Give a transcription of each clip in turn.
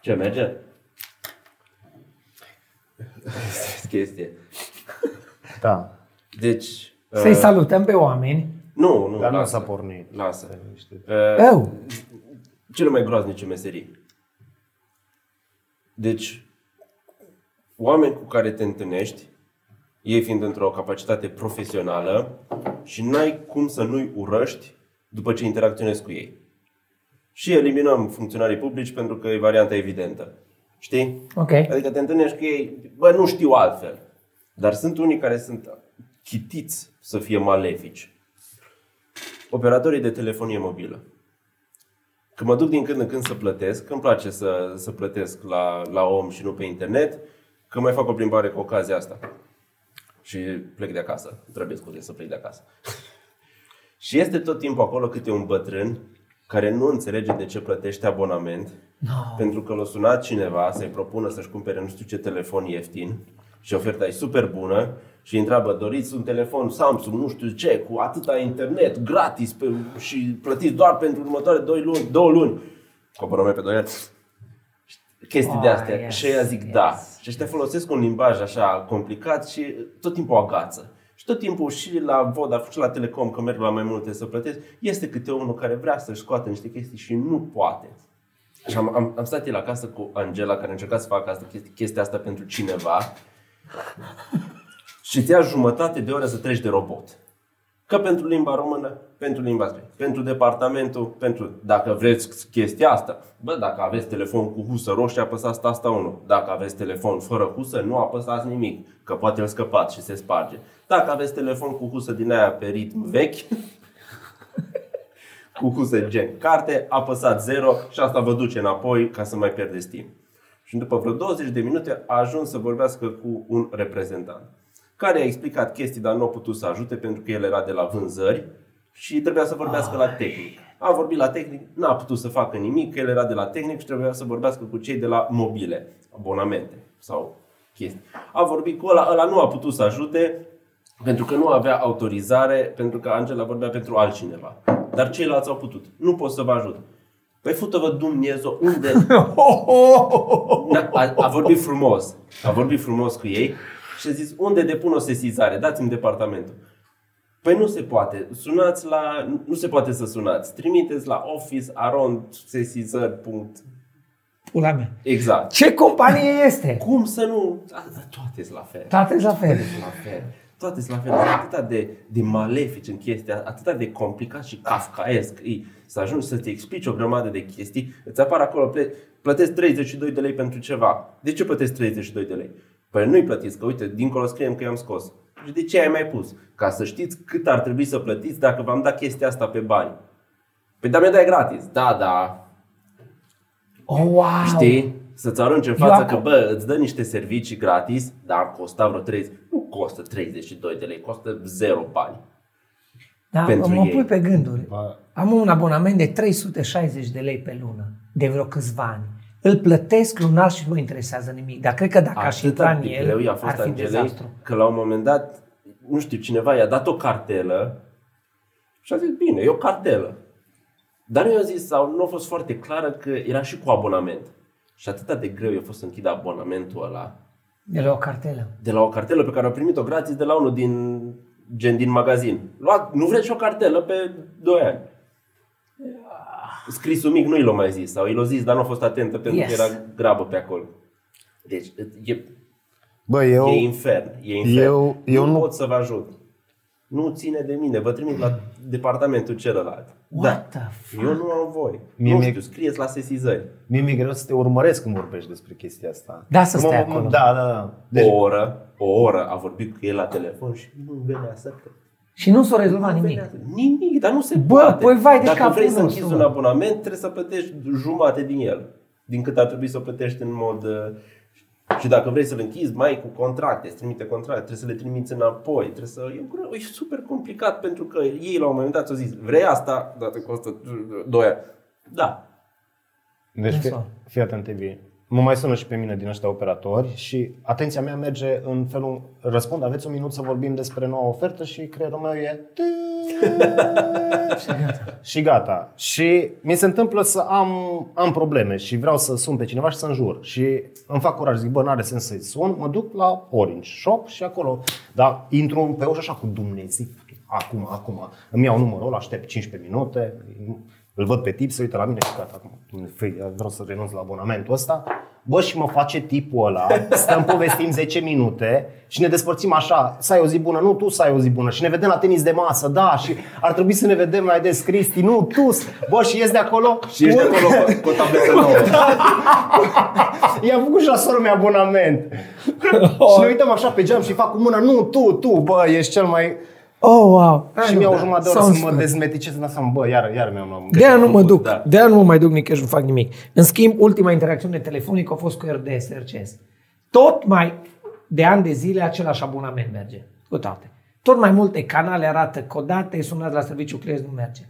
Ce merge? chestie. Da. Deci... Să-i uh, salutăm pe oameni. Nu, nu, Dar nu lasă. s-a pornit. Lasă. Niște- Uh, Eu. cele mai groaznice meserii. Deci, oameni cu care te întâlnești, ei fiind într-o capacitate profesională și n-ai cum să nu-i urăști după ce interacționezi cu ei. Și eliminăm funcționarii publici pentru că e varianta evidentă. Știi? Ok. Adică te întâlnești cu ei, bă, nu știu altfel. Dar sunt unii care sunt chitiți să fie malefici. Operatorii de telefonie mobilă. Când mă duc din când în când să plătesc, că îmi place să, să plătesc la, la om și nu pe internet, că mai fac o plimbare cu ocazia asta. Și plec de acasă. Trebuie scuze să plec de acasă. și este tot timpul acolo câte un bătrân care nu înțelege de ce plătește abonament No. pentru că l-a sunat cineva să-i propună să-și cumpere nu știu ce telefon ieftin și oferta e super bună și îi întreabă, doriți un telefon Samsung, nu știu ce, cu atâta internet, gratis pe, și plătiți doar pentru următoarele 2 luni, două luni. Cu abonament pe 2 ani. Chestii de Ah, astea. yes, și ea zic yes. da. Și ăștia folosesc un limbaj așa complicat și tot timpul agață. Și tot timpul și la Vodafone și la Telecom, că merg la mai multe să plătesc, este câte unul care vrea să-și scoată niște chestii și nu poate. Și am, am, am stat el acasă cu Angela, care încerca să facă asta, chestia, chestia asta pentru cineva și îți ia jumătate de oră să treci de robot. Că pentru limba română, pentru limba străină, pentru departamentul, pentru dacă vreți chestia asta. Bă, dacă aveți telefon cu husă roșie, apăsați asta 1. Dacă aveți telefon fără husă, nu apăsați nimic, că poate îl scăpați și se sparge. Dacă aveți telefon cu husă din aia pe ritm vechi, cu huse gen carte, apăsați 0 și asta vă duce înapoi ca să mai pierdeți timp. Și după vreo 20 de minute a ajuns să vorbească cu un reprezentant care a explicat chestii, dar nu a putut să ajute pentru că el era de la vânzări și trebuia să vorbească la tehnic. A vorbit la tehnic, n-a putut să facă nimic, că el era de la tehnic și trebuia să vorbească cu cei de la mobile, abonamente sau chestii. A vorbit cu ăla, ăla nu a putut să ajute pentru că nu avea autorizare, pentru că Angela vorbea pentru altcineva. Dar ceilalți au putut. Nu pot să vă ajut. Păi fută-vă Dumnezeu, unde... Da, a, a vorbit frumos. A vorbit frumos cu ei și a zis, unde depun o sesizare? Dați-mi departamentul. Păi nu se poate. Sunați la... Nu se poate să sunați. Trimiteți la office arond sesizări. punct. Pula mea. Exact. Ce companie este? Cum să nu... A, da, toate sunt la fel. Toate la fel. Toate sunt la fel. Toate sunt la fel. Sunt atâta de, de malefici în chestia, atâta de complicat și kafkaesc. E, să ajungi să-ți explici o grămadă de chestii, îți apar acolo, ple- plătesc 32 de lei pentru ceva. De ce plătesc 32 de lei? Păi nu-i plătiți, că uite, dincolo scriem că i-am scos. Și de ce ai mai pus? Ca să știți cât ar trebui să plătiți dacă v-am dat chestia asta pe bani. Păi dar mi dai gratis. Da, da. Oh, wow. Știi? Să-ți arunci în Eu față acum- că, bă, îți dă niște servicii gratis, dar costa vreo 30. Nu costă 32 de lei, costă 0 bani. Da, pentru mă ei. pui pe gânduri. Ba- Am un abonament de 360 de lei pe lună, de vreo câțiva ani. Îl plătesc lunar și nu mă interesează nimic. Dar cred că dacă aș intra Atâta în de greu i-a el, fost ar fi Angelei dezastru. că la un moment dat, nu știu, cineva i-a dat o cartelă și a zis, bine, e o cartelă. Dar eu i-a zis, sau nu a fost foarte clară că era și cu abonament. Și atâta de greu i-a fost să închid abonamentul ăla De la o cartelă. de la o cartelă pe care a primit-o gratis de la unul din gen din magazin. Lua, nu vreți și o cartelă pe 2 ani. Scrisul mic nu i l-a mai zis sau i l-a zis, dar nu a fost atentă pentru Yes. că era grabă pe acolo. Deci e, Bă, eu, e infern. E infern. eu- eu nu nu- pot să vă ajut. Nu ține de mine. Vă trimit la departamentul celălalt. What the fuck? Eu nu am voi. Mie nu mi-e- știu, scrieți la sesizări. mie mi-e greu să te urmăresc când vorbești despre chestia asta. Da, să Că stai mă- acolo. Da, da, da. Deci, O oră, o oră a vorbit cu el la telefon și nu venea să plece. Și nu s-a rezolvat nimic. Venea- Nimic, dar nu se Bă, poate. păi vai de Dacă capul vrei să nostru, închizi mă. un abonament, trebuie să plătești jumate din el. Din cât ar trebui să o plătești în mod... uh, Și dacă vrei să-l închizi, mai ai cu contracte, îți trimite contracte, trebuie să le trimiți înapoi, trebuie să... E, greu, e super complicat pentru că ei la un moment dat au zis, vrei asta, dar te costă 2 ani. Da. deci fii, Nasol. fii atent, Evi. Mă mai sună și pe mine din ăștia operatori și atenția mea merge în felul, răspund, aveți un minut să vorbim despre noua ofertă și creierul meu e... Și gata. și gata. Și mi se întâmplă să am, am probleme și vreau să sun pe cineva și să înjur. Și îmi fac curaj, zic, bă, n-are sens să-i sun, mă duc la Orange Shop și acolo, dar intru pe ușă așa cu Dumnezeu, acum, acum, îmi iau numărul, aștept 15 minute, îl văd pe tip, se uită la mine și gata, acum, fii, vreau să renunț la abonamentul ăsta. Bă, și mă face tipul ăla, stăm povestim 10 minute și ne despărțim așa, să ai o zi bună, nu, tu să ai o zi bună și ne vedem la tenis de masă, da, și ar trebui să ne vedem mai des, Cristi, nu, tu, bă, și ies de acolo. Și ești cu- acolo cu, cu o tabletă nouă. I-am făcut și la sora mea abonament. și ne uităm așa pe geam și fac cu mâna, nu, tu, tu, bă, ești cel mai... Oh, wow. și mi-au o Da. jumătate de oră Sounds să mă fun. dezmeticez în asta, bă, iar, iar mi-am luat. De aia nu mă făcut, duc, da. de aia nu mă mai duc nicăieri și nu fac nimic. În schimb, ultima interacțiune telefonică a fost cu RDS, RCS. Tot mai, de ani de zile, același abonament merge. Cu toate. Tot mai multe canale arată codate, sunați la serviciu clienți, nu merge.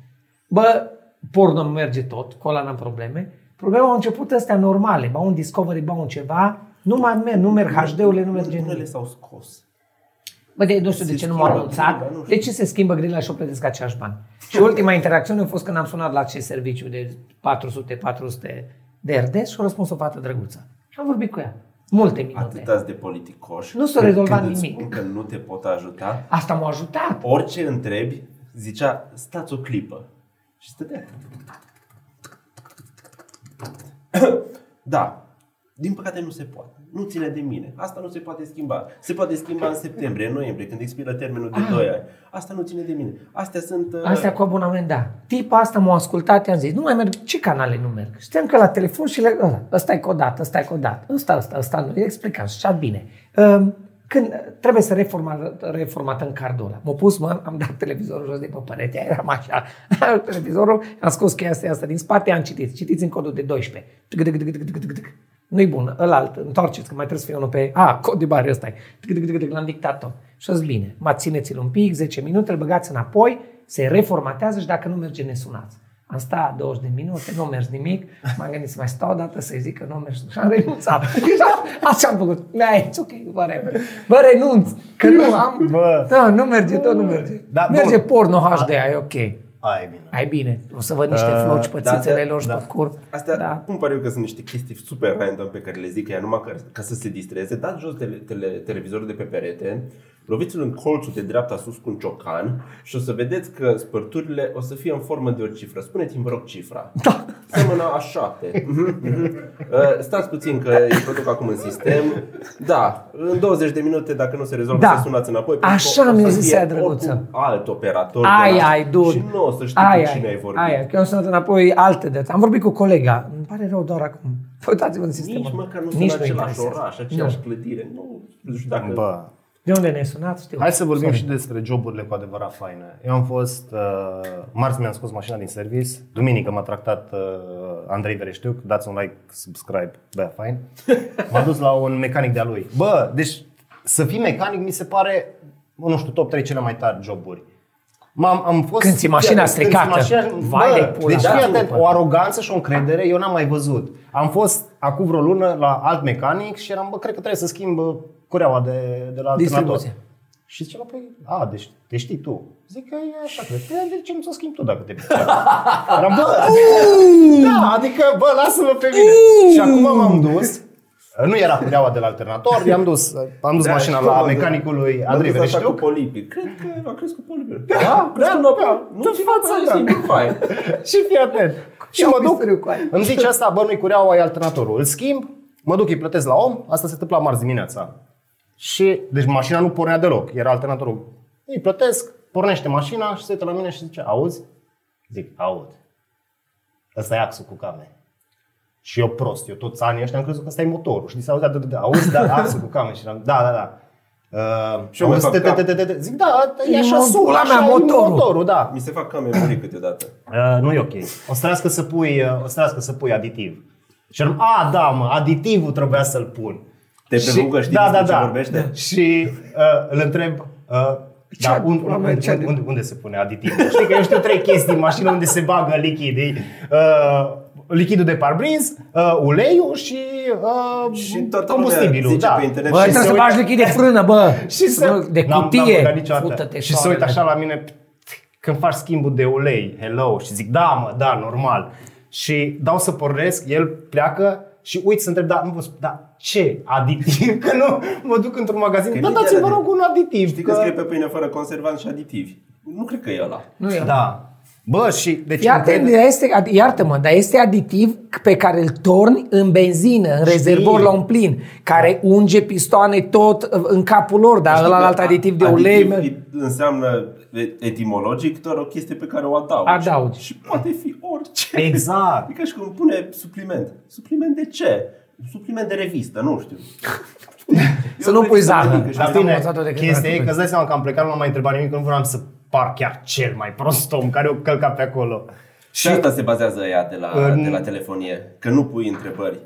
Bă, porno merge tot, cu ăla n-am probleme. Problema au început astea normale, ba un Discovery, ba un ceva, nu mai merg, nu merg HD-urile, nu merge Unele nimic. s-au scos. Bă, de, nu știu de Se ce nu schimbă m-au anunțat. grila, nu știu. De ce se schimbă grila și o plătesc aceeași bani? Și ultima interacțiune a fost când am sunat la acest serviciu de 400-400 de RDS și a răspuns o fată drăguță. Și am vorbit cu ea. Multe minute. Atâtați de politicoși. Nu s-a Când- rezolvat când îți nimic. spun că nu te pot ajuta, Asta m-a ajutat. orice întrebi, zicea, stați o clipă. Și stătea. Da, din păcate nu se poate. Nu ține de mine. Asta nu se poate schimba. Se poate schimba în septembrie, în noiembrie, când expiră termenul de 2 ani. Asta nu ține de mine. Astea sunt... uh, Astea cu abonament, da. Tipa asta m-a ascultat, i-am zis, nu mai merg, ce canale nu merg? Știam că la telefon și le, ăla, ăsta e codat, ăsta e codat, ăsta, ăsta, ăsta nu, i explicam și așa bine. Um, când trebuie să reforma, reformatăm cardul ăla. M-a pus, mă, am dat televizorul jos de pe perete, eram așa, televizorul, am scos cheia asta, asta din spate, am citit, citiți în codul de 12. Tâc, tâc, tâc, tâc, tâc, tâc, tâc. Nu-i bun, ălalt, întoarceți, că mai trebuie să fie unul pe... A, cod de bare ăsta e. Tâc, tâc, tâc, tâc, L-am dictat tot. Și o bine. Mă țineți-l un pic, 10 minute, îl băgați înapoi, se reformatează și dacă nu merge, ne sunați. Am stat 20 de minute, nu mers nimic, m-am gândit să mai stau o dată să-i zic că nu mers și am renunțat. Așa am făcut. Da, it's ok, whatever. Bă, renunț, că nu am... Bă. Da, nu merge, tot nu merge. Da, merge bun. porno HD, e ok. Ai bine. Ai bine, o să văd niște floci pe da, țițele da, lor și da. pe cur. Astea, Da. cum pare eu că sunt niște chestii super random pe care le zic ea numai ca, ca să se distreze. Dați jos tele, tele, televizorul de pe perete, loviți-l în colțul de dreapta sus cu un ciocan și o să vedeți că spărturile o să fie în formă de o cifră. Spuneți-mi, vă rog, cifra. Da. Semăna a șapte. Mhm, mhm. Uh, Stați puțin că îi produc acum în sistem. Da, în 20 de minute, dacă nu se rezolvă, Da. să sunați înapoi. pentru Așa că o mi-a să zis fie ea, drăguță. oricum alt operator. de Ai, la- ai, dude. Și nu o să știi ai, cu cine ai, ai vorbit. Ai, ai, că eu am sunat înapoi alte date. Am vorbit cu colega. Îmi pare rău doar acum. Uitați-vă în sistem. Nici măcar nu sunt în același oraș, aceeași clădire. Nu, nu știu dacă... Bă, De unde ne-ai sunat? Știu. Hai să vorbim Sorry. și despre joburile cu adevărat faine. Eu am fost, uh, marți mi-am scos mașina din service, duminică m-a tractat uh, Andrei Vereștiuc, dați un like, subscribe, bă, fain. M-a dus la un mecanic de-a lui. Bă, deci să fii mecanic mi se pare, nu știu, top 3 cele mai tari joburi. M-am, am fost, Când ți mașina Când ți stricată. mașina- Vai de bă, pula deci ta. fii Da, atent, nu, o aroganță și o încredere eu n-am mai văzut. Am fost acum vreo lună la alt mecanic și eram, bă, cred că trebuie să schimb uh, cureaua de, de la alternator. Distribuție. Și zice la păi, a, deci te știi tu. Zic că e așa, cred. Păi, de ce nu să schimbi tu dacă te picioare? Eram, bă, da, adică, bă, lasă-mă pe mine. Și acum m-am dus, nu era cureaua de la alternator, i-am dus, am dus Da, mașina și la cum, mecanicul lui M-am Andrei dus așa cu Vereștiuc. polipii. Cred că a crescut polipii. Da, a crescut da, noaptea. da. Nu Dă ți fața, da. fața, fain. și fii atent. Și Ia mă un duc, misteriu cu aia. îmi zice asta, bă, nu-i cureaua, e alternatorul. Îl schimb, mă duc, îi plătesc la om, asta se întâmpla marți dimineața. Și, deci mașina nu pornea deloc, era alternatorul. Îi plătesc, pornește mașina și se uită la mine și zice, auzi? Zic, aud. Ăsta e axul cu came. Și eu prost, eu toți anii ăștia am crezut că ăsta e motorul. Și se auzea, de, de, de, auzi, da, axul cu came. Și eram, da, da, da. Uh, Și eu mai auzi, fac te- te- cap. te- te- te- Zic, da, e E așa mo- sună, pula mea, așa e motorul. motorul, da. Mi se fac camere câteodată. Uh, nu e ok. O să trească să pui, uh, o să trească să pui aditiv. Și am, a, da, mă, aditivul trebuia să-l pun. Te Și- presup că știi da, da, despre ce da. vorbește? Și uh, îl întreb, uh, Ce da, un, pula un, mea, un, ce unde, unde se pune aditivul? Știi că eu știu trei chestii în mașină unde se bagă lichidii. Uh, lichidul de parbriz, uh, uleiul și, uh, Și toată combustibilul. lumea zice da. pe internet Bă, și trebuie se să uită- bagi lichid de frână, bă. Și se, Nu, de n-am- n-am cutie. băgat niciodată. Fută-te și se soarele. uită așa la mine. când faci schimbul de ulei, hello, și zic, da mă, da, normal. Și dau să pornesc, el pleacă și uit să întreb, da, nu vă spun, da, ce aditiv? Că nu mă duc într-un magazin, Că da, nu dați-vă era de- rog un aditiv. Știi că scrie pe pâine fără conservant și aditivi. Nu cred că e ăla. Nu e. Da. Bă, și deci Iată, încrede- este, iartă-mă, dar este aditiv pe care îl torni în benzină, în rezervor la un plin, care unge pistoane tot uh, în capul lor, dar Știi ăla că alt aditiv de ulei... aditiv mă, înseamnă etimologic doar o chestie pe care o adaugi. Adaugi. Și poate fi orice. Exact. Adică și cum pune supliment. Supliment de ce? Supliment de revistă, nu știu. Să nu pui zahăr. mică și Dar Asta bine, am învățat-o de când chestia eram e că copil. îți dai seama că am plecat, nu m-am mai întrebat nimic, că nu vreau să par chiar cel mai prost om care o călca pe acolo. Și asta se bazează ea de la, În- de la telefonie. Că nu pui întrebări.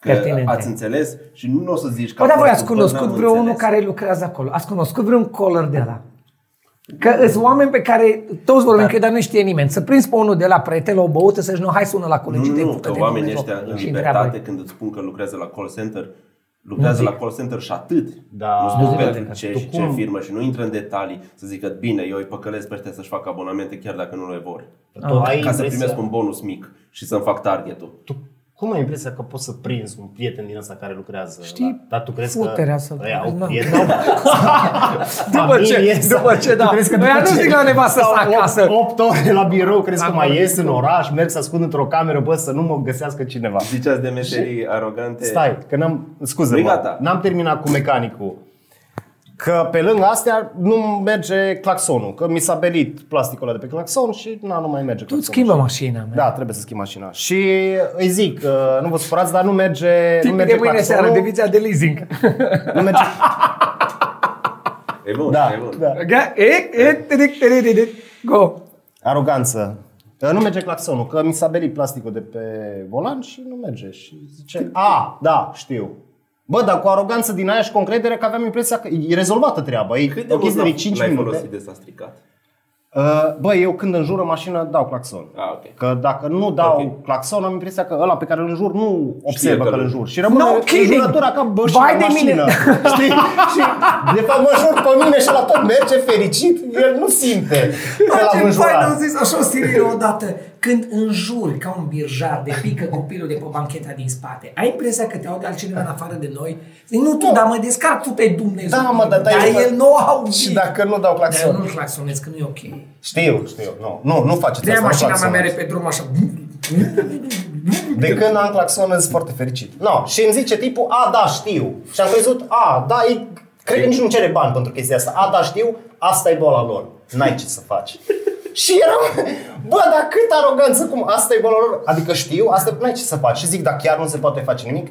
Că Pertinente. ați înțeles și nu o să zici că Bă, a dar voi fost ați un cunoscut n-am vreo unul înțeles. care lucrează acolo? Ați cunoscut vreun caller de la? Că sunt oameni pe care toți vorbim Da. că dar nu știe nimeni. Să prinzi pe unul de la pretel o băută să-și nu hai sună la Nu, colegii nu, tăi, nu, făcă-te că oamenii Dumnezeu ăștia în și libertate întreabă-i. când îți spun că lucrează la call center, lucrează Nu la call center și atât. Da. Nu spun Nu pentru zic ce tu și ce cum? firmă și nu intră în detalii să zică bine, eu îi păcălesc pe ăștia să-și facă abonamente chiar dacă nu le vor. Tu ai Ca să impresia- primesc un bonus mic și să-mi fac targetul. Tu cum ai impresia că poți să prinzi un prieten din ăsta care lucrează? Știi, la... Dar tu crezi futerea că să-l ăia au Nu. prieten? După ce, Familie sau- după ce, da. Tu crezi că Ăia după nu ce zic la nevastă stau să acasă. 8 ore la birou, crezi că Am mai vorbit ies în cu- oraș, merg să ascund într-o cameră, bă, să nu mă găsească cineva. Ziceați de meserii arogante. Stai, că n-am, scuze Nu-i mă, gata. n-am terminat cu mecanicul. Că pe lângă astea nu merge claxonul, că mi s-a belit plasticul ăla de pe claxon și na, nu mai merge Tu claxonul. schimbă mașina mea. Da, trebuie să schimb mașina. Și îi zic, uh, nu vă supărați, dar nu merge, nu Tipii merge de mâine seară, claxonul, divizia de leasing. nu merge. E bun, Da, e bun. da. Ga- e- e- tiric, tiric, tiric. Go. Aroganță. Uh, Nu merge claxonul, că mi s-a belit plasticul de pe volan și nu merge. Și zice, a, da, știu. Bă, dar cu aroganță din aia și cu încredere că aveam impresia că e rezolvată treaba. E Cât de o mult chestie de l-ai 5 l-ai minute. folosit de s-a stricat? Uh, Bă, eu când înjur o mașină dau claxon. Ah, ok. Că dacă nu dau Ok. claxon, am impresia că ăla pe care îl înjur nu observă că că îl îl- înjur. Și rămâne No no kidding! înjurătura ca bășii Vai la de mine! mașină. Știi? Și de fapt mă jur pe mine și la tot merge fericit, el nu simte că l-am Ce fain înjurat. am zis așa o sirire odată. Când înjuri ca un birjar de pică copilul de pe bancheta din spate, ai impresia că te aude altcineva în afară de noi? Zic, nu tu, Nu. dar mă descarc tu pe Dumnezeu. Da, mă, dar dar dai- el nu aude. Și dacă nu dau Dar eu claxon. nu-l claxonez, că nu e ok. Știu, știu. Nu, nu, nu faceți De asta. nu mașina mea claxonați. mere pe drum așa. De când am claxon, sunt foarte fericit. No, și îmi zice tipul, a, da, știu. Și am crezut, a, da, e, cred că nici nu cere bani pentru chestia asta. A, da, știu, asta e boala lor. N-ai ce să faci. Și eram, bă, dar cât aroganță, cum, asta e boala lor. Adică știu, asta n-ai ce să faci. Și zic, dar chiar nu se poate face nimic?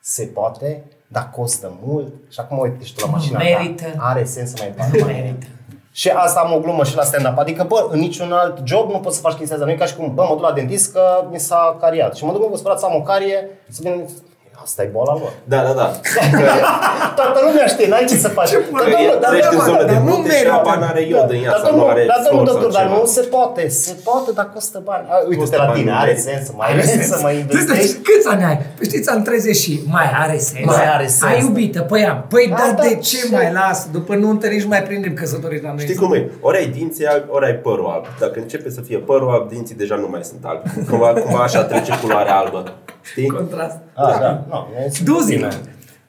Se poate, dar costă mult. Și acum uite și tu la mașina merită. ta. Are sens să mai bani. Merită. Și asta am o glumă și la stand-up. Adică, bă, în niciun alt job nu poți să faci chestia asta. Nu e ca și cum, bă, mă duc la dentist că mi s-a cariat. Și mă duc, mă, vă sperați să am o carie, să vin... Asta e boala lor. Da, da, da. Toată lumea știe, n-ai ce să faci. Ce Dar, Că domnul, e- dar, trăiești în da, zonă dar de nu munte și merită. apa n-are iod în ea dar, sau nu domnul, are dar, domnul flor sau doctor, dar ceva. nu se poate. Se poate, dar costă bani. A, uite, Costă de la bani, tine, nu are merită. sens să mai investești, să mai investești. Câți ani ai? Păi știți, am 30 și mai are sens. Mai are sens. Ai iubită, păi am. Păi Da, dar da, de ce ce? mai las? După nuntă nici nu mai prindem căsătorii la noi. Știi cum e? Ori ai dinții albi, ori ai părul alb. Dacă începe să fie părul alb, dinții deja nu mai sunt albi. Cumva, cumva așa trece culoarea albă. Știi? Contrast. Ah, da. Nu, e Du zi. bine.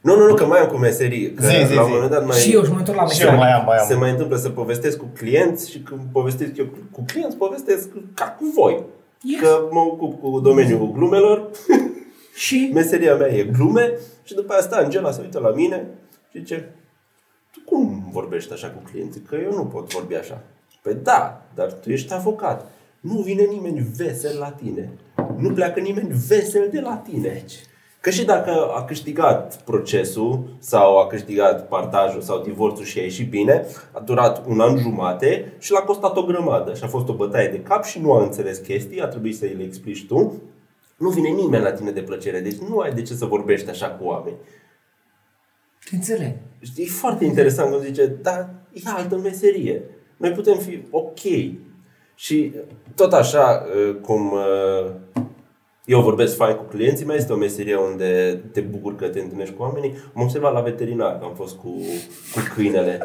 Nu, nu, nu, că mai am cu meserii. Că Zi, zi, la un zi. moment dat mai... Și eu și mă întorc la Și eu meserie. mai am, mai am. Se mai întâmplă să povestesc cu clienți și când povestesc eu cu clienți, povestesc ca cu voi. Yes. Că mă ocup cu domeniul glumelor, Și meseria mea e glume și după aia stă Angela, se uită la mine și zice Tu cum vorbești așa cu clienții? Că eu nu pot vorbi așa. Păi da, dar tu ești avocat. Nu vine nimeni vesel la tine. Nu pleacă nimeni vesel de la tine. Că și dacă a câștigat procesul sau a câștigat partajul sau divorțul și a ieșit bine, a durat un an jumate și l-a costat o grămadă. Și a fost o bătaie de cap și nu a înțeles chestii, a trebuit să îi le explici tu. Nu vine nimeni la tine de plăcere, deci nu ai de ce să vorbești așa cu oameni. te înțeleg. Știi, e foarte interesant când zice, dar e altă meserie. Noi putem fi ok. Și tot așa cum uh, eu vorbesc fain cu clienții mei, este o meserie unde te bucur că te întâlnești cu oamenii. Am observat la veterinar că am fost cu, cu câinele.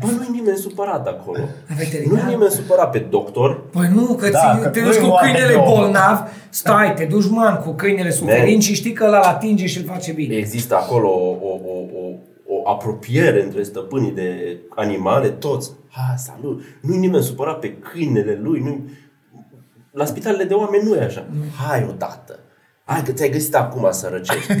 Bă, nu-i nimeni supărat acolo. La veterinar? Nu-i nimeni supărat pe doctor. Păi nu, că Da, ți, că te nu duci e cu moarte câinele de om. bolnav, stai, te duci man cu câinele suferind și știi că ăla îl atinge și îl face bine. Există acolo o, o, o, o, o apropiere între stăpânii de animale, toți. Ha, salut! Nu-i nimeni supărat pe câinele lui. Nu La spitalele de oameni nu e așa. Hai odată! Hai că ți-ai găsit acum să răcești.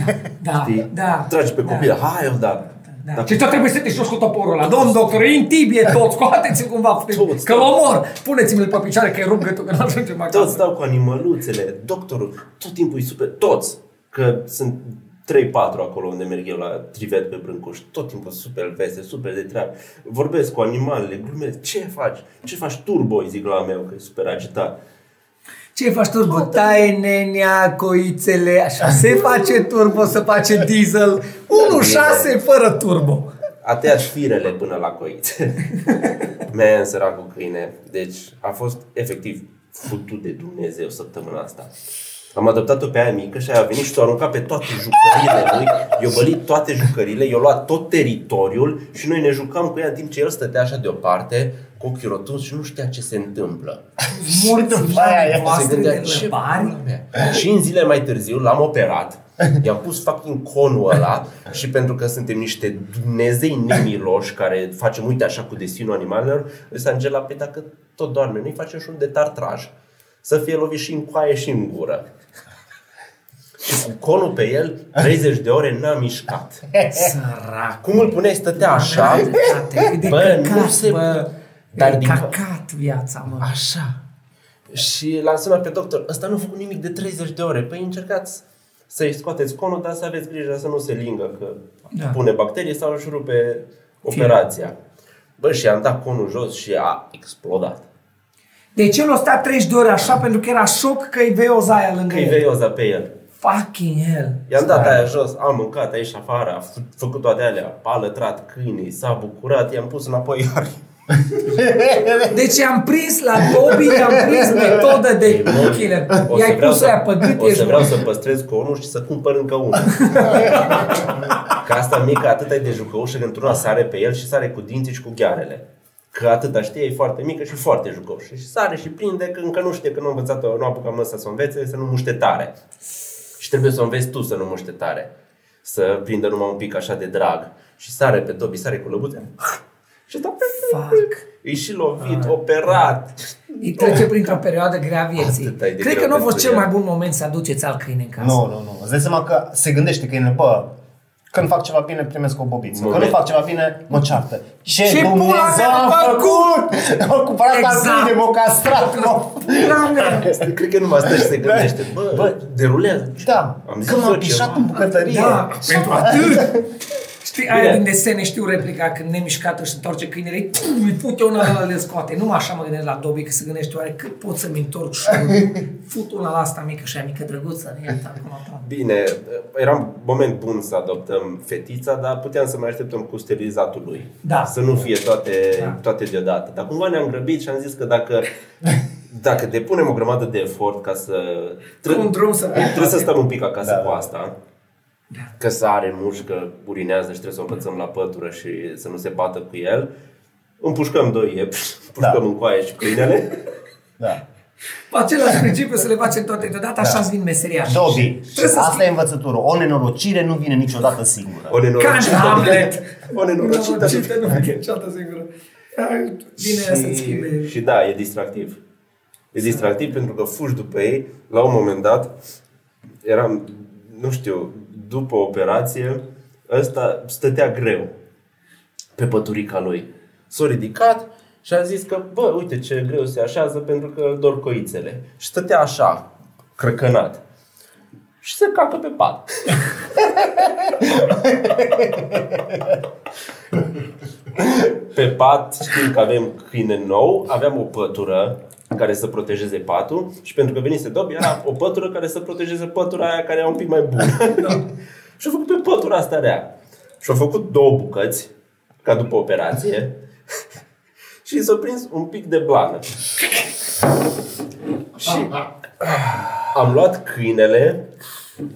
Da, Știi? da, Tragi pe da. copil. Hai odată! Da. Dacă- Și tot trebuie să te joci cu toporul ăla. Domn doctor, e în tibie tot, scoateți-l cumva, Toți, că l toți. omor. Puneți-mi-l pe picioare că e rup gâtul, că nu ajungem acasă. Toți stau cu animăluțele, doctorul, tot timpul e super, toți, că sunt 3-4 acolo unde merg eu la Trivet pe Brâncuș, tot timpul super veste, super de treabă. Vorbesc cu animalele, glumesc, ce faci? Ce faci turbo, îi zic la meu, că e super agitat. Ce faci turbo? Taie nenea, coițele, așa se face turbo, să face diesel. 1.6 fără turbo. A tăiat firele până la coițe. Man, săracul câine. Deci a fost efectiv futut de Dumnezeu săptămâna asta. Am adoptat-o pe aia mică și aia a venit și o aruncat pe toate jucăriile lui. I-a bălit toate jucăriile, i-a luat tot teritoriul și noi ne jucam cu ea în timp ce el stătea așa deoparte, cu ochiul rotunzi și nu știa ce se întâmplă. Morți după aia mamei se Se voastre gândea, de ce lăbari. pula mea? Și în zile mai târziu l-am operat, i-am pus fucking conul ăla și pentru că suntem niște Dumnezei nemiloși care facem uite așa cu destinul animalelor, ăsta Angela, pe dacă tot doarme, noi facem și un de tartraj. Să fie lovit și în coaie și în gură. Și cu conul pe el, 30 de ore n-a mișcat. Sărac. Cum îl puneai, stătea așa, E de Bă, căcat, nu se- bă. Dar e din- căcat viața, mă. Așa. Și l-am sunat pe doctor, ăsta nu a făcut nimic de 30 de ore. Păi încercați să-i scoateți conul, dar să aveți grijă să nu se lingă, că Da. da. pune bacterii sau își rupe operația. Bă, și am dat conul jos și a explodat. Deci el a stat 30 de ore așa pentru că era șoc că e veioza aia lângă Că e el. veioza pe el. Fucking hell. I-am dat aia jos, am mâncat aici afară, a f- făcut toate alea, a lătrat câinii, s-a bucurat, i-am pus înapoi iar. Deci am prins la Tobi, am prins metodă de killer. O să I-ai vreau pus să- aia pe gât, O să ești vreau mort. să păstrez conul și să cumpăr încă unul. Că asta mică atât e de jucăușă că într-una sare pe el și sare cu dinții și cu ghearele. Că atâta știe, e foarte mică și foarte jucăușă. Și sare și prinde că încă nu știe că nu a învățat nu a apucat măsa să o învețe, să nu muște tare. Și trebuie să o înveți tu să nu muște tare. Să prindă numai un pic așa de drag. Și sare pe Tobi, sare cu lăbuțe. Și stă Fuck. E și lovit, operat. Îi trece printr-o perioadă grea a vieții. Atâta e de Cred greu că nu a fost pentru cel el. mai bun moment să aduceți alt câine în casă. Nu, nu, nu. Îți dai seama că se gândește că e bă, când fac ceva bine, primesc o bobiță. Când nu Moment. fac ceva bine, mă ceartă. Ce, Ce pula Dumnezeu mea a a făcut? M-a cumpărat Exact. exact. câine, m-a castrat, m-a... Pula mea. Cred că nu mai stă și se gândește. Bă, bă derulează. Da, Am zis că m-a eu pișat ceva. în bucătărie. Da, pentru atât. Știi, aia Bine. din desene știu replica când nemișcată își întoarce câinele, îi îi pute una la le scoate. Nu așa mă gândesc la Dobby, că se gândește oare cât pot să-mi întorc și fut una la asta mică și aia mică drăguță. Iată, acum apar. Bine, era un moment bun să adoptăm fetița, dar puteam să mai așteptăm cu sterilizatul lui. Da. Să nu fie toate, Da. toate deodată. Dar cumva ne-am grăbit și am zis că dacă, dacă depunem o grămadă de efort ca să... Un drum să fie Trebuie să stăm un pic acasă Da, cu da. asta. Da. Că sare, mușcă, urinează și trebuie să o învățăm la pătură și să nu se bată cu el. Împușcăm doi iepi, împușcăm Da. în coaie și câinele. Da. Pe același principiu să le facem toate deodată, așa îți vin meseriaș. Dobi, Trebuie să asta e învățătură. O nenorocire nu vine niciodată singură. O Ca în nenorocită. Hamlet. O nenorocită. Nenorocită nu vine niciodată singură. Bine să-ți schimbe. și da, e distractiv. E distractiv pentru că fugi după ei. La un moment dat, eram, nu știu, după operație, ăsta stătea greu pe păturica lui. S-a ridicat și a zis că, bă, uite ce greu se așează pentru că îl dor coițele. Și stătea așa, crăcănat. Și se cacă pe pat. Pe pat știm că avem câine nou, aveam o pătură care să protejeze patul și pentru că venise Dobby era o pătură care să protejeze pătura aia care era un pic mai bună. și a făcut pe pătura asta rea. Și a făcut două bucăți, ca după operație, și s-a prins un pic de blană. și am luat câinele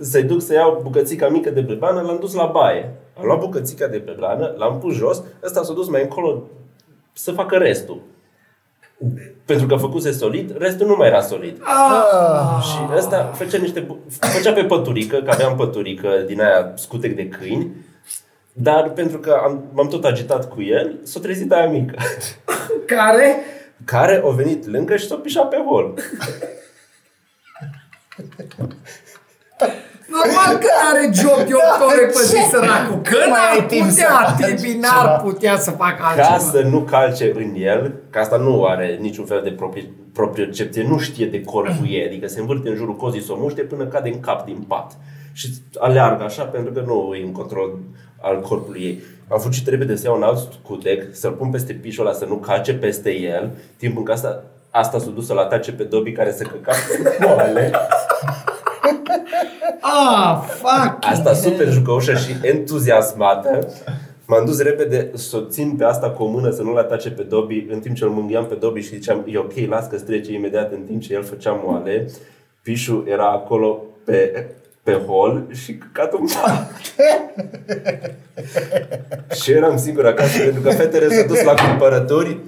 să-i duc să iau bucățica mică de blană, l-am dus la baie. Am luat bucățica de pe blană, l-am pus jos, ăsta s-a dus mai încolo să facă restul. Pentru că făcuse solid, restul nu mai era solid. Ah. Și ăsta făcea niște bu- făcea pe păturică, că aveam păturică din aia scutec de câini, dar pentru că am, m-am tot agitat cu el, s-a trezit aia mică, Care? care a venit lângă și s-a pișat pe hol. Normal că are job de 8 ore pe zi săracul. Că mai ai n-ar timp să putea, faci Tibi ceva. n-ar putea să facă Ca altceva. să nu calce în el, că asta nu are niciun fel de propri, propriocepție, nu știe de corpul ei, adică se învârte în jurul cozii să o muște până cade în cap din pat. Și aleargă așa pentru că nu e în control al corpului ei. Am fugit repede să iau un alt scutec, să-l pun peste pișul ăla, să nu calce peste el, timp în care asta, asta s-a dus să-l atace pe Dobby care se căca pe moale. Ah, fuck. Asta super jucăușă și entuziasmată. M-am dus repede să o țin pe asta cu o mână să nu-l atace pe Dobby în timp ce îl mânghiam pe Dobby și ziceam e ok, las că trece imediat în timp ce el făcea moale. Pișu era acolo pe, pe hol și căcatul în pat. și eram singur acasă pentru că fetele s-au dus la cumpărături.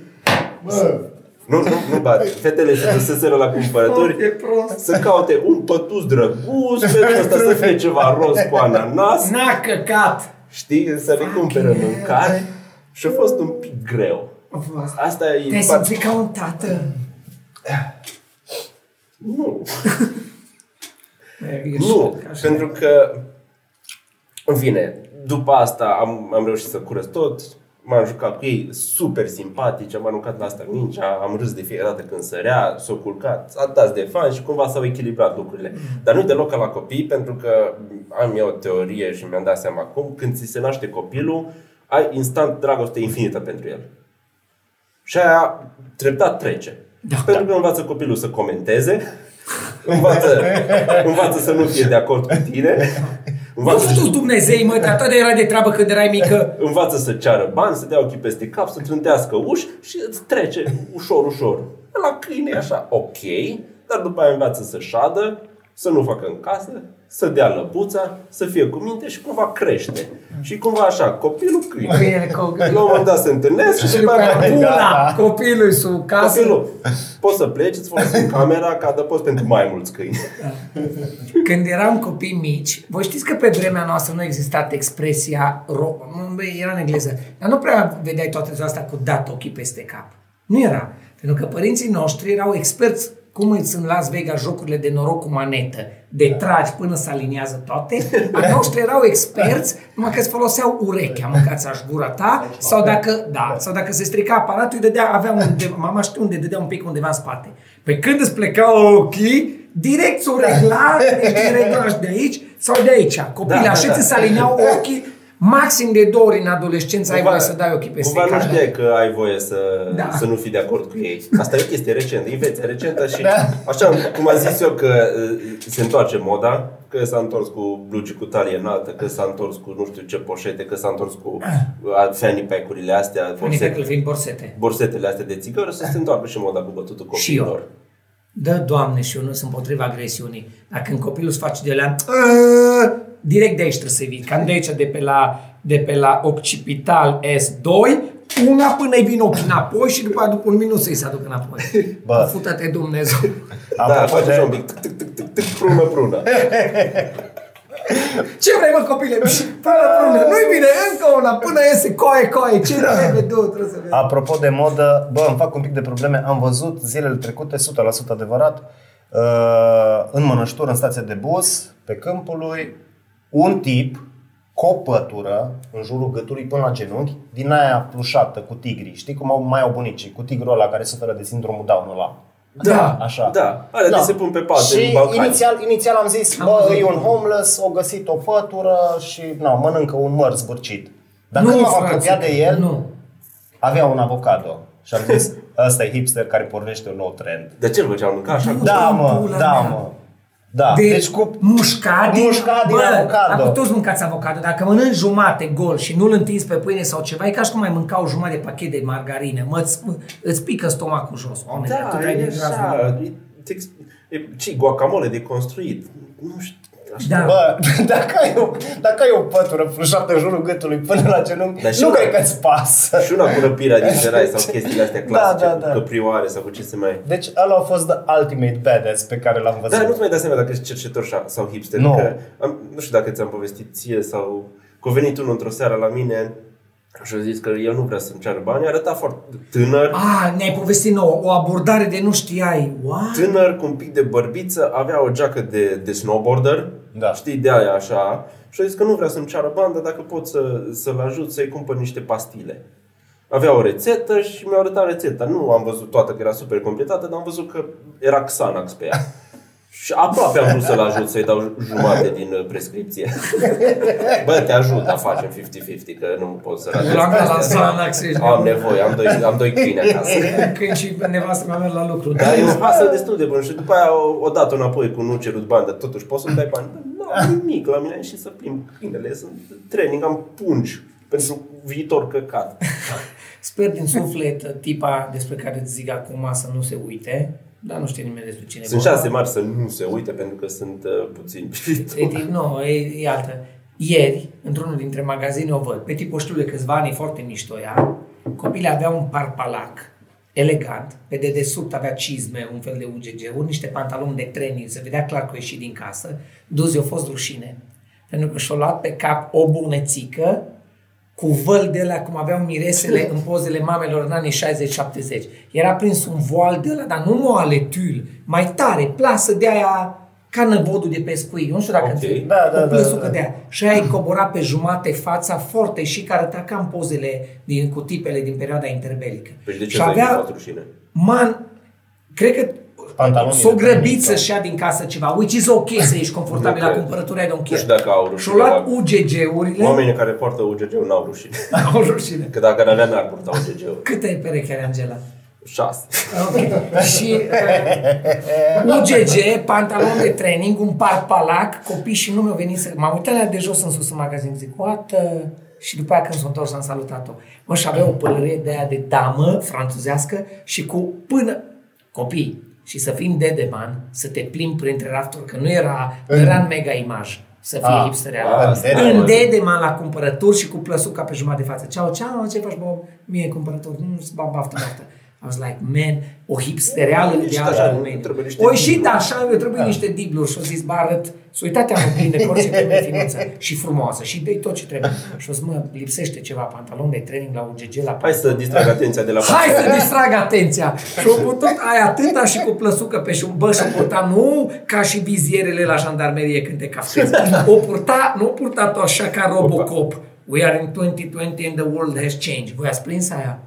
Nu, nu, nu bat. Fetele se duseseră la cumpărături E prost. să caute un pătus drăguț, pentru asta să fie ceva roz cu ananas, N-a căcat. știi, să le cumpere mâncare și a fost un pic greu. A fost. Asta e... Te-ai simțit ca un tată. Nu, E nu, așa. pentru că, în fine, după asta am, am reușit să curăț tot, m-am jucat cu ei, super simpatici, am aruncat la asta mingea, am râs de fiecare dată când sărea, s-au culcat, a dat de fan și cumva s-au echilibrat lucrurile. Dar nu deloc ca la copii, pentru că am eu o teorie și mi-am dat seama acum, când ți se naște copilul, ai instant dragoste infinită pentru el. Și aia treptat trece. Da. Pentru că învață copilul să comenteze, învață, învață să nu fie de acord cu tine, Nu învață, știu Dumnezei, mă, dar tot de era de treabă când erai mică. învață să ceară bani, să dea ochii peste cap, să trântească uși și îți trece ușor, ușor. La câine e așa, ok, dar după aia învață să șadă, să nu facă în casă, să dea lăbuța, să fie cu minte și cumva crește. Și cumva așa, copilul câine. Bine, cu... La un moment dat se întâlnesc și Și după după aia aia pula copilului sub casă. Copilul, poți să pleci, îți folosim camera ca adăpost pentru mai mulți câini. Când eram copii mici, voi știți că pe vremea noastră nu a existat expresia ro- nu, era în engleză, dar nu prea vedeai toată ziua asta cu dat ochii peste cap. Nu era. Pentru că părinții noștri erau experți cum îți în Las Vegas jocurile de noroc cu manetă, de tragi până se aliniază toate, a noștri erau experți, numai că îți foloseau urechea, mâncați aș gura ta, sau dacă, da, sau dacă se strica aparatul, îi dădea, avea unde, mama știu unde dădea un pic undeva în spate. Pe când îți plecau ochii, direct s-o regla, deci din reglaj de aici sau de aici. Copiii Da, așa da, da. ți se alineau ochii, maxim de două ori în adolescență ai voie să dai ochii peste Cumva nu cap. știai că ai voie să, Da. să nu fii de acord cu ei. Asta e o chestie recentă, invenție recentă și așa cum am zis eu că uh, se întoarce moda, că s-a întors cu blugi cu talie înaltă, că s-a întors cu nu știu ce poșete, că s-a întors cu uh, fanny pack-urile astea, Unii borsete, că fiind borsete. borsetele astea de țigări, să se întoarcă și moda cu bătutul Și eu. copiilor. Dă, Doamne, și eu nu sunt împotriva agresiunii. Dacă când copilul îți face de la... "Ă", Direct de aici trebuie să vii. Cam de aici, de pe la, de pe la occipital S2, una până îi vin ochii înapoi și după, după un minut să-i se aduc înapoi. Bă. Fută-te Dumnezeu. Da, Apropo face de- așa un pic, tic, tic, tic, tic, tic, prună, prună. Ce vrei, mă, copile? Până, până. Nu-i bine, încă una, până iese coaie, coaie. Ce trebuie, du, trebuie să vezi. Apropo de modă, bă, îmi fac un pic de probleme. Am văzut zilele trecute, 100% adevărat, uh, în mănăștură, în stația de bus, pe câmpului, un tip cu o pătură în jurul gâtului până la genunchi, din aia plușată cu tigri. Știi cum au mai au bunicii, cu tigrul ăla care suferă de sindromul Down ăla. Da. Așa. Da, alea de se pun pe pat Și în Balcani. inițial, inițial am zis, Am bă, văzut. e un homeless, o găsit o pătură și na, mănâncă un măr zbârcit. Dar Nu, când m-am frate, apropiat de el, Nu. avea un avocado. Și am zis, ăsta e hipster care pornește un nou trend. De ce îl făceau mânca așa? Da, mă, pula da, mea. mă. Da, De deci cu... mușcat din, Mușcat din avocado. Acum toți mâncați avocado. Dacă mănânci jumate gol și nu-l întinzi pe pâine sau ceva, e ca și cum ai mânca o jumătate de pachet de margarină. Mă, îți, mă, îți pică stomacul jos. Oameni, Da, atât ai de e gras. așa. E, tex- e, ce guacamole de construit. Nu știu. Da. Bă, dacă ai, o, dacă ai o pătură flușată în jurul gâtului până la genunchi, Dar și nu una- cred că îți pasă. Și una cu răpirea din serai sau chestiile astea clasice, Da, da, da. cu căprioare sau cu ce se mai... Deci ăla a fost the ultimate badass pe care l-am văzut. Da, nu-ți mai dai seama dacă ești cercetor sau- sau hipster. Nu. Că am, nu știu dacă ți-am povestit ție sau... Că a venit unul într-o seară la mine și a zis că el nu vrea să-mi ceară bani. Arăta foarte tânăr, Ah, ne-ai povestit nouă, o abordare de nu știai. What? tânăr cu un pic de bărbiță, avea o geacă de, de snowboarder, Da. știi, de aia așa. Și a zis că nu vrea să-mi ceară bani, dar dacă pot să, să-l ajut să-i cumpăr niște pastile. Avea o rețetă și mi-a arătat rețeta. Nu am văzut toată că era super completată, dar am văzut că era Xanax pe ea. Și aproape am vrut să-l ajut să-i dau jumate din uh, prescripție. Bă, te ajut, dar facem 50-50, că nu pot să ratez La mea la astea. Xanax ești Am nevoie, am doi, am doi câini acasă. Când și nevastă mea merg la lucru. Dar e un pasă destul de bun și după aia o, o dat înapoi cu nu cerut bani, dar totuși poți să-mi dai bani. Bă, Nu am nimic la mine și să plimb câinele, sunt training, am pungi pentru viitor căcat. Sper din suflet tipa despre care îți zic acum să nu se uite, dar nu știe nimeni despre cine e Sunt vorba. șanse marți să nu se uite pentru că sunt uh, puțini. E, din- nu, e, e altă. Ieri, într-unul dintre magazine o văd. Pe tipul știu de câțiva ani, e foarte mișto ea. Copilul avea un parpalac elegant, pe dedesubt avea cizme, un fel de UGG-uri, niște pantaloni de training, se vedea clar că a ieșit din casă. Dus, i-a fost rușine. Pentru că și-a luat pe cap o bunețică cu văl de la cum aveau miresele în pozele mamelor în anii 60-70. Era prins un voal de la, dar nu moale, tul, mai tare, plasă de aia ca năvodul de pescuit. Eu nu știu dacă Ok. înțelegi. Da, da, o da, plăsucă da. de aia. Și aia îi cobora pe jumate fața foarte și care arăta ca în pozele din, cu tipele din perioada interbelică. Păi de ce și să ai avea, fost rușine? man, cred că Pantalonii s-o de training grăbit sau- să-și ia din casă ceva, which is ok să ești confortabil Nu la cred. cumpărături, I don't Nu care. știu dacă au Și-o rușine. luat oameni. UGG-urile, Oamenii care poartă UGG-ul n-au rușine. au rușine. Că dacă n-avea, n-ar purta UGG-ul. Câte e pereche are Angela? Șase. Ok. Și uh, UGG, pantalon de training, un parpalac, copii și nu mi-au venit să... M-am uitat la ea de jos în sus în magazin, zic, what? uh?" Și după aia când s-a întors am salutat-o. Mă, și avea o pălărie de aia de damă franțuzească și cu până... Copii, și să fim dedeman, să te plimbi printre rafturi, că nu era, nu era în mega imaj să fie Ah, hipster ah, Dedeman. În dedeman la cumpărături și cu plăsuca pe jumătate de față. Ceau, ceau, ce faci, Bob? Mie cumpărături. Nu, mm, baftă, baftă. I was like, man, o hipstereală de Ești așa așa, domeniu. trebuie niște O ieșit dibluri. așa, eu trebuie niște dibluri și o zis, bă, arăt, s-a uitat ea în oglindă, cu orice trebuie finuță și frumoasă și dă tot ce trebuie. Și o zis, mă, lipsește ceva, pantalon de training la UGG, la Hai să distrag atenția de la Hai să distrag atenția! Și o putut aia atâta și cu plăsucă pe și bă, și o purta nu ca și vizierele la jandarmerie când te cafezi. O purta, nu o purta așa ca Robocop. We are in 2020 and the world has changed. Voi ați prins aia?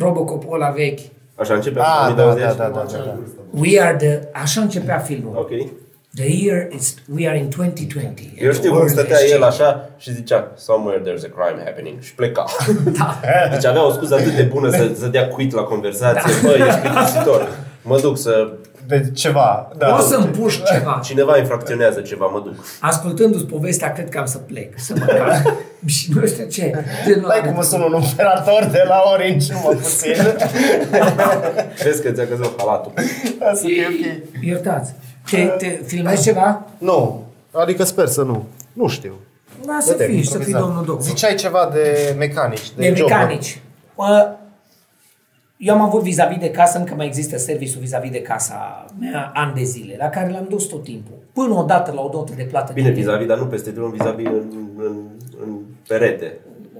Robocopul ăla vechi. Așa începe Ah, da, 2020. da, da, da, da. We are the... Așa începea filmul. Ok. The year is... We are in 2020. and Eu the știu cum world stătea has el changed. așa și zicea Somewhere there's a crime happening și pleca. Da. Deci avea o scuză atât de bună să, să dea quit la conversație. Da. Bă, ești plictisitor. Mă duc să... De ceva. Da. O să-mi puși ceva. Cineva infracționează ceva, mă duc. Ascultându-ți povestea, cred că am să plec, să mă calm. și nu știu ce. Genul Hai ăla că de- mă sună un operator de la Orange, nu mă puțin. Crezi că ți-a căzut halatul. Ca să fie ok. Iertați. Te, te filmezi ceva? Nu. Adică sper să nu. Nu știu. Da, să Vedem, fii, să fii improvizat. domnul doctor. Ziceai ceva de mecanici, de, de joburi. mecanici. Bă, eu am avut vis-a-vis de casă, încă mai există serviciul vis-a-vis de casa mea ani de zile, la care l-am dus tot timpul. Până odată la o dotă de plată. Bine, de vis-a-vis, dar nu peste drum, vis-a-vis în, în, în perete.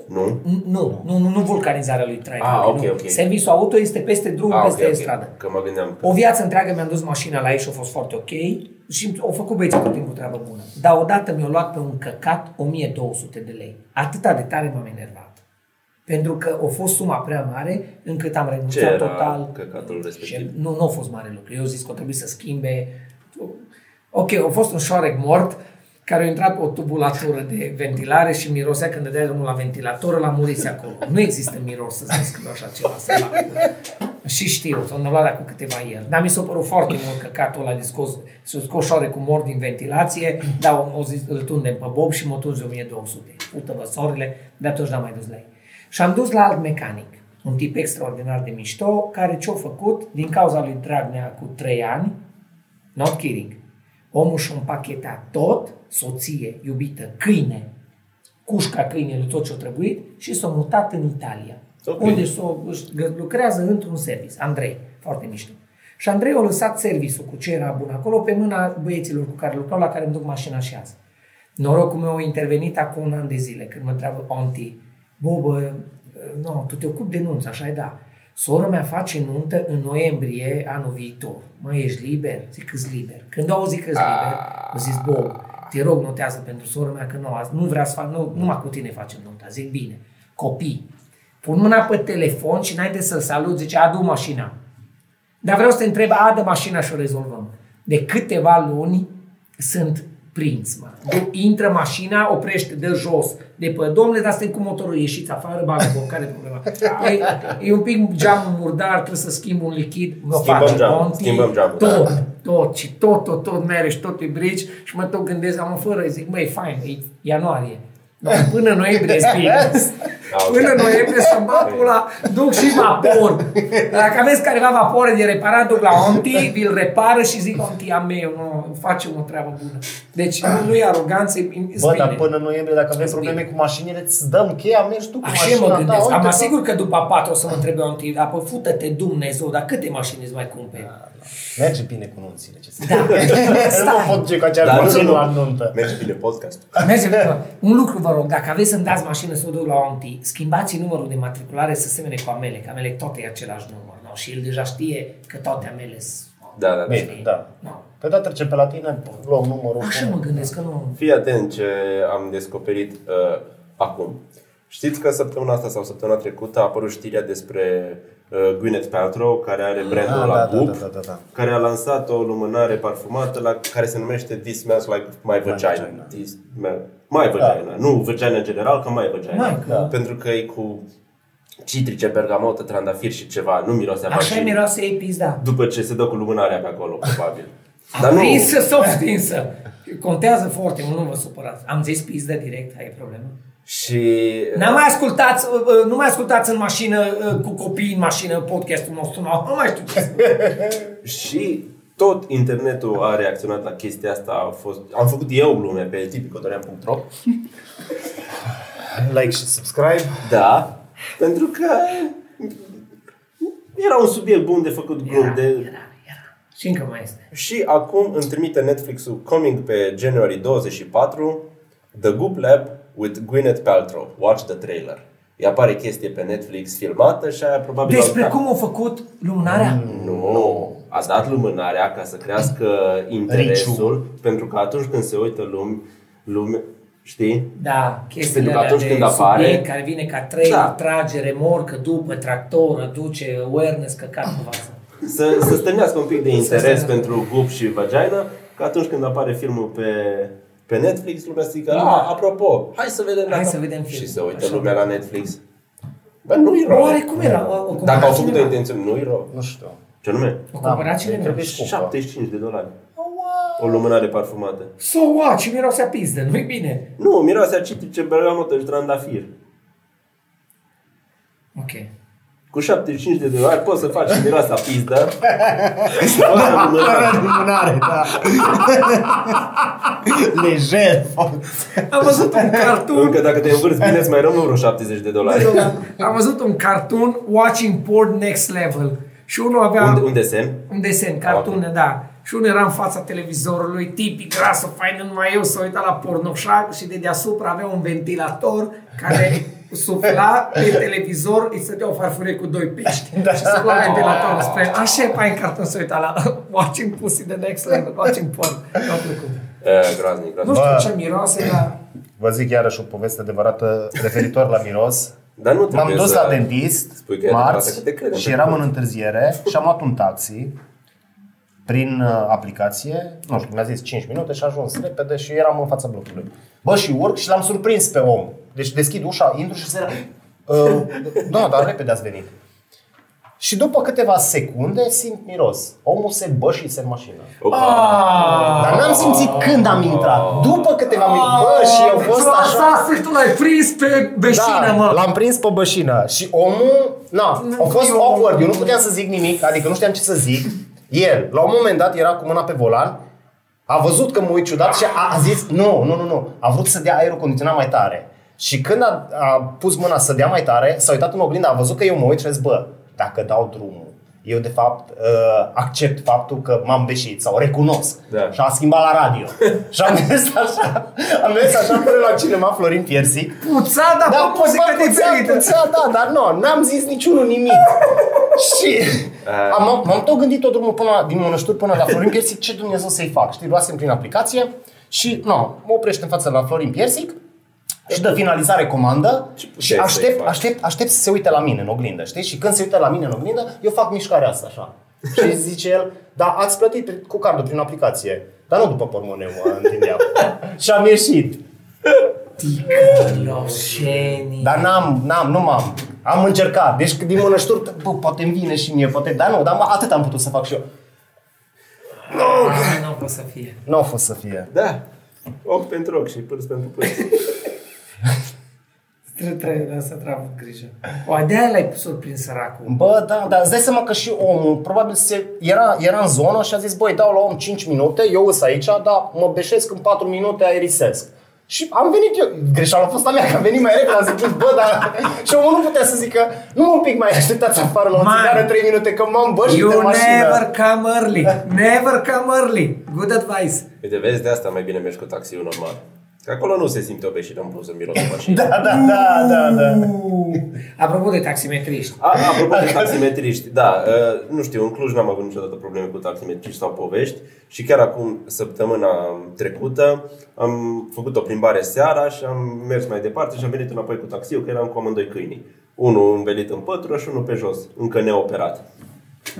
Nu? Nu, nu, nu, nu vulcanizarea lui Traian. Ah, ok, nu. ok. Serviciul auto este peste drum, Ah, peste ok, ok. stradă. Că mă gândeam. O viață întreagă mi-am dus mașina la ei și a fost foarte ok și au făcut băieții tot timpul treabă bună. Dar odată mi-au luat pe un căcat 1200 de lei. Atâta de tare m-am enervat. Pentru că a fost suma prea mare încât am Ce renunțat era total. căcatul Și respectiv? nu, nu a fost mare lucru. Eu zis că o trebuie să schimbe. Ok, a fost un șoarec mort care a intrat pe o tubulatură de ventilare și mirosea când dădea drumul la ventilator, la murise acolo. Nu există miros să se scriu așa ceva. Să și știu, s-au întâmplat cu câteva ieri. Dar mi s-a părut foarte mult căcatul ăla de scos, să scos șoarecul mort din ventilație, dar o zis, îl tundem pe Bob și mă tunzi 1200. Pută-vă sorile, de atunci n-am mai dus la ei. Și am dus la alt mecanic, un tip extraordinar de mișto, care ce-a făcut, din cauza lui Dragnea cu 3 ani, not kidding, Omul și-a împachetat tot, soție, iubită, câine, cușca câinelui, tot ce-a trebuit și s-a mutat în Italia. Ok. Unde s-o, își gă- lucrează într-un service. Andrei, foarte mișto. Și Andrei a lăsat serviciul cu ce era bun acolo pe mâna băieților cu care lucrau, la care îmi duc mașina și azi. Norocul meu a intervenit acum un an de zile, când mă întreabă Onti, bă, bă, nu, tu te ocupi de nunți, așa e, da. Sora mea face nuntă în noiembrie anul viitor. Mă, ești liber? Zic că liber. Când au zis că liber, au zis, bă, te rog, notează pentru sora mea că nu, azi nu vrea să fac, nu, numai cu tine facem nunta. Zic, bine, copii. Pun mâna pe telefon și înainte să-l salut, zice, adu mașina. Dar vreau să te întreb, adă mașina și o rezolvăm. De câteva luni sunt prins, mă. Du- Intră mașina, oprește, dă jos. De pe domnule, dar suntem cu motorul, ieșiți afară, bagă care e problema? E, e, un pic geamul murdar, trebuie să schimb un lichid. Mă Schimbăm face geamul, Conti, schimbăm geamul. Tot, tot și tot, tot, tot mere și tot e brici și mă tot gândesc, am fără, zic, măi, fain, e ianuarie. Până în noiembrie e bine. Până în noiembrie să bat pula, duc și vapor. Dacă aveți careva vapor de reparat, duc la Onti, vi-l repară și zic Onti a meu, nu, facem o treabă bună. Deci nu, nu e aroganță, e e Bă, bine. dar până în noiembrie, dacă aveți E bine. probleme cu mașinile, îți dăm cheia, mergi tu cu Așa mașina mă gândesc. ta. Am uite, asigur că după patru o să mă întrebe Onti, dar păi fută-te Dumnezeu, dar câte mașini îți mai cumperi? Merge bine cu nunțile. Ce să Da. nu pot duce cu aceeași Dar nu, mașină nu. la nuntă. Merge bine podcast. Merge, bă, un lucru vă rog, dacă aveți să-mi dați mașină să o duc la Onti, schimbați numărul de matriculare să semene cu amele, că amele tot e același număr, nu? Și el deja știe că toate amele sunt... Da, da, da. Bine, da. Nu. Pe da trece pe la tine, luăm numărul. Așa mă gândesc că nu... Fii atent ce am descoperit uh, acum. Știți că săptămâna asta sau săptămâna trecută a apărut știrea despre uh, Gwyneth Paltrow, care are brandul Ah, la da, da, Goop, da, da, da, da. care a lansat o lumânare parfumată la care se numește This Smells Like My Vagina. Vagina. This smell, my Vagina. Nu vagina în general, că My Vagina. Mai, că- Da. Pentru că e cu citrice, bergamotă, trandafir și ceva. Nu miroase a Așa vagina. miroase ei pizda. După ce se dă cu lumânarea pe acolo, probabil. Aprinsă sau stinsă. Contează foarte mult, nu vă supărați. Am zis pizdă direct, ai problemă. Și N-am mai ascultați, uh, uh, nu mai ascultați în mașină, uh, cu copii în mașină, podcastul nostru, nu, nu mai știu ce Și tot internetul a reacționat la chestia asta. A fost, am făcut eu glume pe tipicodorean.ro Like și subscribe. Da, pentru că era un subiect bun de făcut glum. Era, De... era, era. Și încă mai este. Și acum îmi trimite Netflix-ul coming pe January 24 The Goop Lab with Gwyneth Paltrow. Watch the trailer. Îi apare chestie pe Netflix filmată și aia probabil... Despre au- cum a făcut lumânarea? Nu, a dat lumânarea ca să crească interesul, Riciul. pentru că atunci când se uită lume, lume știi? Da, chestiile Pentru că alea atunci de când apare- subiect care vine ca trailer, Da. trage remorcă după tractor, duce awareness, căcat cu vasă. Să, să stănească un pic de interes stănească. pentru gup și vagina, că atunci când apare filmul pe, pe Netflix, lumea să zică, a, apropo, hai să vedem Hai dacă-" să vedem filmul. Și se uită Așa. lumea la Netflix. Bă, nu-i rău. Oare cum era? O, o Dacă cumpărat au făcut-o cineva? intenție, nu-i rău. Nu știu. Ce nume? O cumpărat Da, cineva? trebuie scumpă. 75 de dolari. O lumânare parfumată. So what? Și miroase a pizdă, nu-i bine. Nu, miroase a citrice, bergamotă și trandafir. Ok. Cu 75 de dolari poți să faci miroasa pizdă. Fără lumânare. Lumânare, da. Lejer. Am văzut un cartoon Încă dacă te învârți bine, îți mai rămân vreo 70 de dolari. Am văzut un cartoon Watching Porn Next Level și unul avea Un, un desen? un desen, cartoon, Ok. da. Și unul era în fața televizorului, tipic grasă, faină, numai eu să uita la pornoșag și de deasupra avea un ventilator care sufla pe televizor, îi stătea o farfurie cu doi pești Da. și sufla ventilatorul spre... Așa e fain cartoon să uita la Watching Pussy the Next Level, Watching Porn. Mi-a plăcut. E, groaznic, Nu groaznic. știu ce miroase, dar... Vă zic iarăși o poveste adevărată referitor la miros. Dar nu M-am trebuie dus să... la dentist spui că e adevărată, marți că te credem și pe eram în cuvânt. întârziere și am luat un taxi prin uh, aplicație, nu știu, mi-a zis 5 minute și a ajuns repede și eram în fața blocului. Bă, și urc și l-am surprins pe om. Deci deschid ușa, intru și se... Uh, da, dar repede ați venit. Și după câteva secunde simt miros. Omul se bășise în mașină. Opa. Dar n-am simțit când am intrat. După câteva minute. Bă, și eu fost așa... Asta și tu l-ai prins pe beșină, Da, mă. l-am prins pe bășină și omul, na, a fost eu- awkward, eu nu puteam să zic nimic, adică nu știam ce să zic. El, la un moment dat, era cu mâna pe volan A văzut că mă uit ciudat și a, a zis, nu, nu, nu, nu, a vrut să dea aerul condiționat mai tare. Și când a, a pus mâna să dea mai tare, s-a uitat în oglindă, a văzut că eu mă uit și a zis, bă, dacă dau drumul, eu de fapt uh, accept faptul că m-am beșit sau recunosc. Da. Și am schimbat la radio. și am mers așa, am mers așa până la cinema Florin Piersic. Puța, dar Da, da, muzică puțea, diferită. puțea, da, dar nu, n-am zis niciunul nimic. și am, m-am tot gândit tot drumul până la, din Mănășturi până la Florin Piersic, ce Dumnezeu să-i fac. Știi, luasem prin aplicație și nu, mă oprește în fața la Florin Piersic și dă finalizare comandă Ce puteai și să-i aștept, faci? aștept, aștept să se uite la mine în oglindă, știi? Și când se uită la mine în oglindă, eu fac mișcarea asta așa. Și zice el, da, ați plătit cu cardul prin aplicație. Dar nu după pormoneu mă întindeam. și am ieșit. Loșenii. Dar n-am, n-am, nu m-am. Am încercat. Deci din mănășturi, bă, poate îmi vine și mie, poate, dar nu, dar mă, atât am putut să fac și eu. Ah, Nu pot să fie. Nu a fost să fie. Da. Ochi pentru ochi și pârs pentru pârs. Trebuie, trebuie să trebuie grijă. O, de-aia l-ai surprins săracul. Bă, da, dar îți dai seama că și omul probabil se, era, era în zonă și a zis, băi, dau la om 5 minute, eu îs aici, dar mă beșesc în 4 minute, aerisesc. Și am venit eu, greșeala a fost a mea, că am venit mai repede, am zis, bă, dar... Și omul nu putea să zică, nu un pic mai așteptați afară la o Man. țigară 3 minute, că m-am bășit You de mașină. never come early. Never come early. Good advice. Uite, vezi, de asta mai bine mergi cu taxiul normal. Că acolo nu se simte obeșire în plus în mirosul mașinii. Da, da, da, da, da. Uh, Apropo de taximetriști. A, apropo de taximetriști, da, uh, nu știu, în Cluj n-am avut niciodată probleme cu taximetriști sau povești și chiar acum, săptămâna trecută, am făcut o plimbare seara și am mers mai departe și am venit înapoi cu taxiul, că eram cu amândoi câinii. Unul învelit în pătură și unul pe jos, încă neoperat.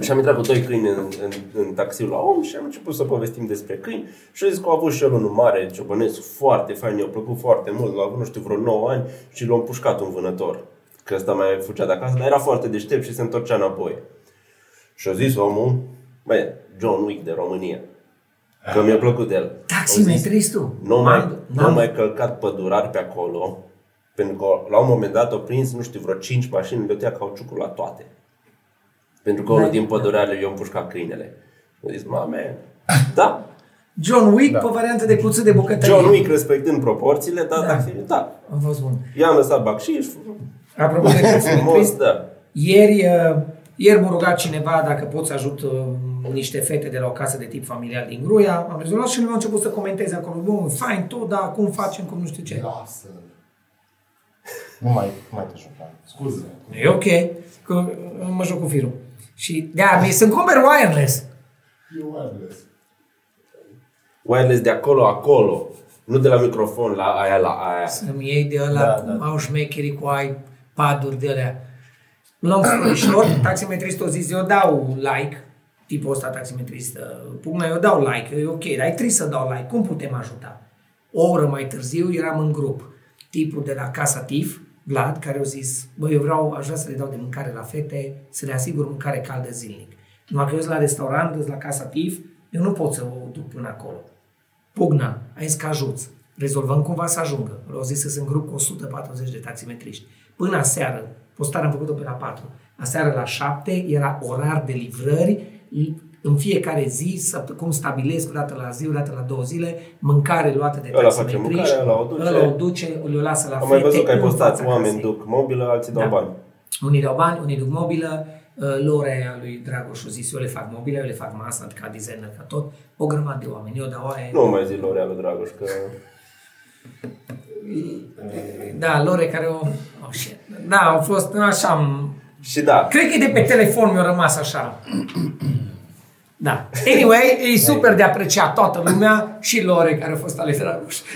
Și am intrat cu doi câini în, în, în taxiul la om și am început să povestim despre câini și a zis că au avut și el unul mare, ciobănesc, foarte fain, i-a plăcut foarte mult, l-a avut, nu știu, vreo 9 ani și l-a împușcat un vânător. Că ăsta mai fugea de acasă, dar era foarte deștept și se întorcea înapoi. Și a zis omul, băi, John Wick de România. Că mi-a plăcut de el. A zis, Taximetristul? nu mai, Am- nu n-am- mai călcat pădurari pe acolo, pentru că la un moment dat au prins, nu știu, vreo 5 mașini, le tăia cauciucul la toate. Pentru că unul Da. din pădurare i-a împușcat câinele. Am zis, mame, da, John Wick pe variantă de cuță de bucătărie. John Wick respectând proporțiile, da, Da. da, da. A fost bun. I-am lăsat bacșiș, Apropo de frumos, taximetrist, da. Ieri, uh, ieri m-a rugat cineva dacă pot să ajut uh, niște fete de la o casă de tip familial din Gruia. Am rezolvat și lumea a început să comenteze acolo. Bun, fain tot, dar cum facem, cum nu știu ce. Lasă. Nu mai, nu mai te juca. Scuze. E ok, că uh, mă joc cu firul. Și da, mi sunt cumpăr wireless. E wireless. Wireless de acolo, acolo. Nu de la microfon la aia, la aia. Să-mi iei de ăla Da, da, cum da. au șmecherii cu iPad-uri de alea. Long story short, taximetristul a zis, eu dau like, tipul ăsta taximetrist, uh, pugna, eu dau like, e ok, dar ai trebuie să dau like, cum putem ajuta? O oră mai târziu eram în grup. Tipul de la Casa TIF, Vlad, care a zis, bă, eu vreau, aș vrea să le dau de mâncare la fete, să le asigur mâncare caldă zilnic. Numai că eu sunt la restaurant, sunt la Casa TIF, eu nu pot să o duc până acolo. Pugna, ai zis că ajuți. Rezolvăm cumva să ajungă. Au zis că sunt grup cu 140 de taximetriști. Până aseară, postarea am făcut-o pe la 4. Aseară la 7 era orar de livrări în fiecare zi, să, cum stabilesc, o dată la zi, o dată la două zile, mâncare luată de Ăla face taximetriști. mâncare, ăla o duce. Ăla o duce, le lasă la Am mai fete văzut că ai în postat, fața oameni casei. duc mobilă, alții dau Da. bani. Unii dau bani, unii duc mobilă, uh, Lore a lui Dragoș a zis, eu le fac mobilă, eu le fac masă, ca designer, ca tot, o grămadă de oameni. Eu dau aia, Nu mai zi Lorea lui Dragoș, că... Da, Lore care o... Oh, shit. Da, au fost așa... am- Și da, Cred că e de pe telefon mi-a rămas așa. Da. Anyway, e super de apreciat toată lumea și Lore care a fost ale Dragoș.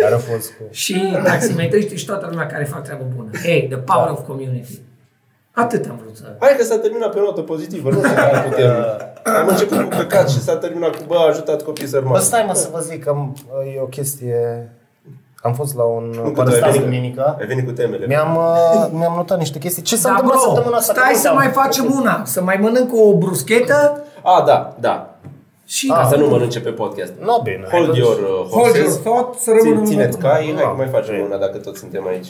Care a fost cu... Și taximetriști și toată lumea care fac treabă bună. Hey, the power of community. Atât am vrut să... hai că s-a terminat pe o notă pozitivă, nu știu care putem. Am început cu căcat și s-a terminat cu, bă, a ajutat copii sărmani. Bă, stai mă să vă zic că am- e o chestie... Am fost la un Nu, că tu ai părăstas venit- duminică. Ai venit cu temele. Mi-am, uh, mi-am notat niște chestii. Ce s-a Da, întâmplat bro, săptămâna asta? stai Că să uite, mai am- facem una. Să mai mănânc o bruschetă A, da, da. și... Ca să nu mănânce pe podcast. No, bine. Hold your uh, Hold your horses. thought, să rămână Țin- Țineți în- cai, hai Da. că mai facem una dacă toți suntem aici.